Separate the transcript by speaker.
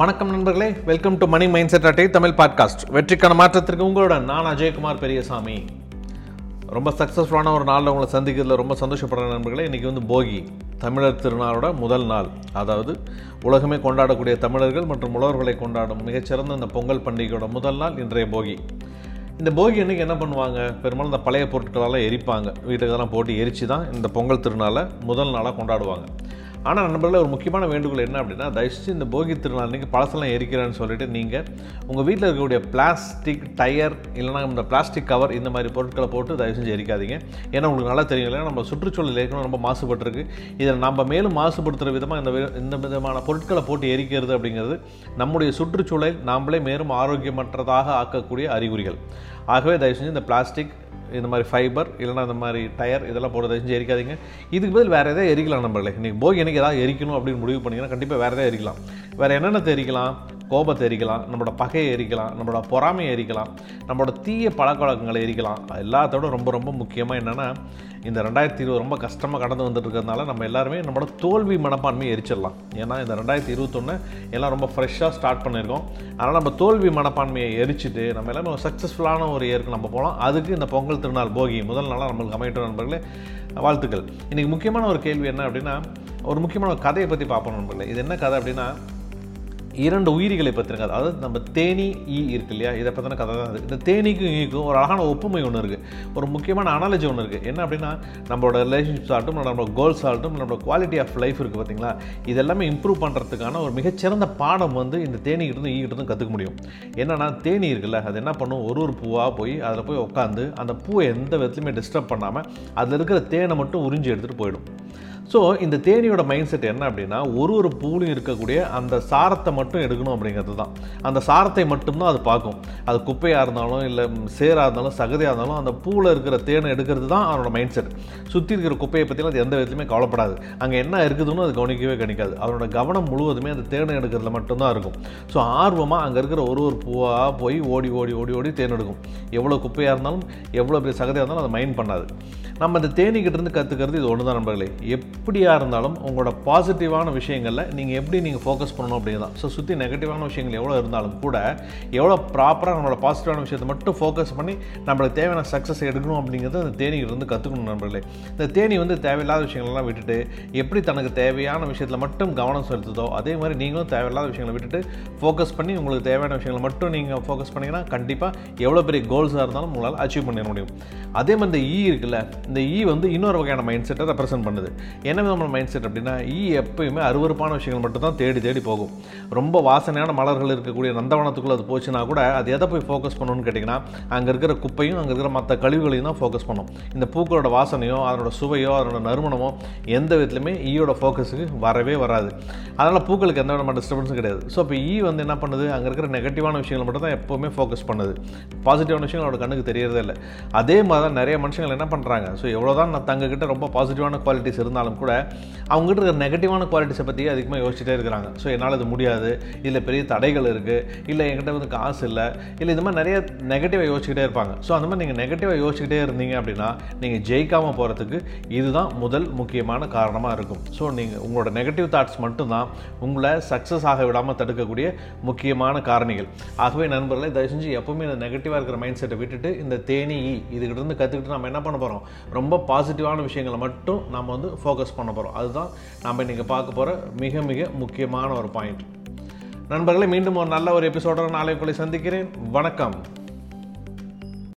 Speaker 1: வணக்கம் நண்பர்களே. Welcome to money mindset அட்டை தமிழ் பாட்காஸ்ட் வெற்றிக்கான மாற்றத்திற்கு உங்களுடன் நான் அஜயகுமார் பெரியசாமி. ரொம்ப சக்ஸஸ்ஃபுல்லான ஒரு நாளில் உங்களை சந்திக்கிறதுல ரொம்ப சந்தோஷப்படுற நண்பர்களே. இன்றைக்கி வந்து போகி. தமிழர் திருநாளோட முதல் நாள். அதாவது உலகமே கொண்டாடக்கூடிய தமிழர்கள் மற்றும் உழவர்களை கொண்டாடும் மிகச்சிறந்த இந்த பொங்கல் பண்டிகையோட முதல் நாள் இன்றைய போகி. இந்த போகி அன்றைக்கி என்ன பண்ணுவாங்க? பெரும்பாலும் இந்த பழைய பொருட்களெல்லாம் எரிப்பாங்க. வீட்டுக்கு போட்டு எரித்து தான் இந்த பொங்கல் திருநாளை முதல் நாளாக கொண்டாடுவாங்க. ஆனால் நண்பர்களே ஒரு முக்கியமான வேண்டுகோள் என்ன அப்படின்னா தயவுசெய்து இந்த போகி திருநாள் அன்றைக்கி பழசெல்லாம் எரிக்கிறேன்னு சொல்லிட்டு நீங்கள் உங்கள் வீட்டில் இருக்கக்கூடிய பிளாஸ்டிக் டயர் இல்லைனா இந்த பிளாஸ்டிக் கவர் இந்த மாதிரி பொருட்களை போட்டு தயவு செஞ்சு எரிக்காதீங்க. ஏன்னா உங்களுக்கு நல்லா தெரியும் இல்லையா? நம்ம சுற்றுச்சூழல் ஏற்கனவே ரொம்ப மாசுபட்டிருக்கு. இதில் நம்ம மேலும் மாசுபடுத்துகிற விதமாக இந்த இந்த விதமான பொருட்களை போட்டு எரிக்கிறது அப்படிங்கிறது நம்முடைய சுற்றுச்சூழல் நாம்ளே மேலும் ஆரோக்கியமற்றதாக ஆக்கக்கூடிய அறிகுறிகள். ஆகவே தயவு செஞ்சு இந்த பிளாஸ்டிக் இந்த மாதிரி ஃபைபர் இல்லைன்னா இந்த மாதிரி டயர் இதெல்லாம் போடுறத தயவு செஞ்சு எரிக்காதீங்க இதுக்கு பதில் வேறு எதாவது எரிக்கலாம் நம்மளே இன்றைக்கி போய் எனக்கு ஏதாவது எரிக்கணும் அப்படின்னு முடிவு பண்ணிங்கன்னா கண்டிப்பாக வேறு எதாவது எரிக்கலாம். வேறு என்னென்ன எரிக்கலாம் கோபத்தை எரிக்கலாம் நம்மளோட பகையை எரிக்கலாம் நம்மளோட பொறாமையை எரிக்கலாம் நம்மளோட தீய பழக்கவழக்கங்களை எரிக்கலாம். எல்லாத்தோட ரொம்ப ரொம்ப முக்கியமாக என்னென்னா இந்த ரெண்டாயிரத்தி இருபது ரொம்ப கஷ்டமாக கடந்து வந்துட்டு இருக்கிறதுனால நம்ம எல்லாருமே நம்மளோட தோல்வி மனப்பான்மையை எரிச்சிடலாம். ஏன்னா இந்த ரெண்டாயிரத்தி இருபத்தொன்று எல்லாம் ரொம்ப ஃப்ரெஷ்ஷாக ஸ்டார்ட் பண்ணியிருக்கோம். அதனால் நம்ம தோல்வி மனப்பான்மையை எரிச்சிட்டு நம்ம எல்லாமே ஒரு சக்ஸஸ்ஃபுல்லான ஒரு இயருக்கு நம்ம போகலாம். அதுக்கு இந்த பொங்கல் திருநாள் போகி முதல் நாளாக நம்மளுக்கு அமையட்டும் நண்பர்களே வாழ்த்துக்கள். இன்றைக்கி முக்கியமான ஒரு கேள்வி என்ன அப்படின்னா ஒரு முக்கியமான ஒரு கதையை பற்றி பார்ப்போம் நண்பர்களே. இது என்ன கதை அப்படின்னா இரண்டு உயிரிகளை பற்றிருங்க அதாவது நம்ம தேனி ஈ இருக்கு இல்லையா? இதை பற்றின கதை தான் அது. இந்த தேனிக்கும் ஈக்கும் ஒரு அழகான ஒப்புமை ஒன்று இருக்குது ஒரு முக்கியமான அனாலஜி ஒன்று இருக்குது என்ன அப்படின்னா நம்மளோட ரிலேஷன்ஷிப்ஸ் ஆகட்டும் நம்மளோட கோல்ஸ் ஆகட்டும் நம்மளோட குவாலிட்டி ஆஃப் லைஃப் இருக்குது பார்த்தீங்களா? இதெல்லாமே இம்ப்ரூவ் பண்ணுறதுக்கான ஒரு மிகச்சிறந்த பாடம் வந்து இந்த தேனிக்கிட்டதும் ஈகிட்ட கற்றுக்க முடியும். என்னென்னா தேனி இருக்குல்ல அது என்ன பண்ணும்? ஒரு ஒரு பூவாக போய் அதில் போய் உட்காந்து அந்த பூவை எந்த விதத்துலையுமே டிஸ்டர்ப் பண்ணாமல் அதில் இருக்கிற தேனை மட்டும் உறிஞ்சி எடுத்துகிட்டு போயிடும். ஸோ இந்த தேனியோட மைண்ட் செட் என்ன அப்படின்னா ஒரு ஒரு பூலையும் இருக்கக்கூடிய அந்த சாரத்தை மட்டும் எடுக்கணும் அப்படிங்கிறது தான். அந்த சாரத்தை மட்டும்தான் அது பார்க்கும். அது குப்பையாக இருந்தாலும் இல்லை சேராக இருந்தாலும் சகதியாக இருந்தாலும் அந்த பூவில் இருக்கிற தேனை எடுக்கிறது தான் அவனோட மைண்ட் செட் சுற்றி இருக்கிற குப்பையை பற்றிலாம் அது எந்த விதத்துலையுமே கவலைப்படாது. அங்கே என்ன இருக்குதுன்னு அது கவனிக்கவே கணிக்காது அவனோட கவனம் முழுவதுமே அந்த தேனை எடுக்கிறதுல மட்டும்தான் இருக்கும். ஸோ ஆர்வமாக அங்கே இருக்கிற ஒரு ஒரு பூவாக போய் ஓடி ஓடி ஓடி ஓடி தேன் எடுக்கும். எவ்வளோ குப்பையாக இருந்தாலும் எவ்வளோ பெரிய சகதியாக இருந்தாலும் அதை மைண்ட் பண்ணாது. நம்ம இந்த தேனிக்கிட்டேருந்து கற்றுக்கிறது இது ஒன்று தான் நண்பர்களே எப்படியாக இருந்தாலும் உங்களோட பாசிட்டிவான விஷயங்களில் நீங்கள் எப்படி நீங்கள் ஃபோக்கஸ் பண்ணணும் அப்படிங்கிறது தான் ஸோ சுற்றி நெகட்டிவான விஷயங்கள் எவ்வளோ இருந்தாலும் கூட எவ்வளோ ப்ராப்பராக நம்மளோட பாசிட்டிவான விஷயத்தை மட்டும் ஃபோக்கஸ் பண்ணி நம்மளுக்கு தேவையான சக்ஸஸ் எடுக்கணும் அப்படிங்கிறது அந்த தேனியிலிருந்து இருந்து கற்றுக்கணும் நண்பர்களே. இந்த தேனி வந்து தேவையில்லாத விஷயங்கள்லாம் விட்டுட்டு எப்படி தனக்கு தேவையான விஷயத்தில் மட்டும் கவனம் செலுத்துதோ அதே மாதிரி நீங்களும் தேவையில்லாத விஷயங்களை விட்டுட்டு ஃபோக்கஸ் பண்ணி உங்களுக்கு தேவையான விஷயங்களை மட்டும் நீங்கள் ஃபோக்கஸ் பண்ணிங்கன்னா கண்டிப்பாக எவ்வளோ பெரிய கோல்ஸாக இருந்தாலும் உங்களால் அச்சீவ் பண்ணிட முடியும். அதே மாதிரி இந்த ஈ இருக்குல்ல இந்த ஈ வந்து இன்னொரு வகையான மைண்ட் செட்டை ரெப்ரசென்ட் பண்ணுது. என்ன விதமான மைண்ட் செட் அப்படின்னா ஈ எப்பயுமே அருவருப்பான விஷயங்கள் மட்டும் தான் தேடி தேடி போகும். ரொம்ப வாசனையான மலர்கள் இருக்கக்கூடிய நந்தவனத்துக்குள்ளே அது போச்சுன்னா கூட அது எதை போய் ஃபோக்கஸ் பண்ணணும்னு கேட்டிங்கன்னா அங்கே இருக்கிற குப்பையும் அங்கே இருக்கிற மற்ற கழிவுகளையும் தான் ஃபோக்கஸ் பண்ணும். இந்த பூக்களோட வாசனையோ அதனோட சுவையோ அதனோட நறுமணமோ எந்த விதத்துலையுமே ஈயோட ஃபோக்கஸுக்கு வரவே வராது. அதனால் பூக்களுக்கு எந்த விதமான டிஸ்டர்பன்ஸும் கிடையாது. ஸோ இப்போ ஈ வந்து என்ன பண்ணுது? அங்கே இருக்கிற நெகட்டிவான விஷயங்கள் மட்டும் தான் எப்போவுமே ஃபோக்கஸ் பண்ணுது. பாசிட்டிவான விஷயங்கள் அவரோட கண்ணுக்கு தெரியறதே இல்லை. அதே மாதிரி தான் நிறைய மனுஷங்கள் என்ன பண்ணுறாங்க ஸோ எவ்வளோ தான் நான் தங்ககிட்ட ரொம்ப பாசிட்டிவான குவாலிட்டிஸ் இருந்தாலும் கூட அவங்ககிட்ட இருக்கிற நெகட்டிவான குவாலிட்டிஸை பற்றி அதிகமாக யோசிச்சுட்டே இருக்கிறாங்க. ஸோ என்னால் இது முடியாது. இதில் பெரிய தடைகள் இருக்குது இல்லை என்கிட்ட வந்து காசு இல்லை. இல்லை இது மாதிரி நிறைய நெகட்டிவாக யோசிச்சுக்கிட்டே இருப்பாங்க. ஸோ அந்த மாதிரி நீங்கள் நெகட்டிவாக யோசிச்சுக்கிட்டே இருந்தீங்க அப்படின்னா நீங்கள் ஜெயிக்காமல் போகிறதுக்கு இதுதான் முதல் முக்கியமான காரணமாக இருக்கும். ஸோ நீங்கள் உங்களோட நெகட்டிவ் தாட்ஸ் மட்டும்தான் உங்களை சக்ஸஸ் ஆக விடாமல் தடுக்கக்கூடிய முக்கியமான காரணிகள். ஆகவே நண்பர்களை தயவு செஞ்சு எப்பவுமே இந்த நெகட்டிவாக இருக்கிற மைண்ட் செட்டை விட்டுட்டு இந்த தேனி இதுகிட்டேருந்து இதுகிட்ட இருந்து கற்றுக்கிட்டு நம்ம என்ன பண்ண போகிறோம் ரொம்ப பாசிட்டிவான விஷயங்களை மட்டும் நம்ம வந்து ஃபோக்கஸ் பண்ண போகிறோம் அதுதான் நம்ம இன்றைக்கி பார்க்க போகிற மிக மிக முக்கியமான ஒரு பாயிண்ட் நண்பர்களை மீண்டும் ஒரு நல்ல ஒரு எபிசோட நாளைக்குள்ளே சந்திக்கிறேன். வணக்கம்.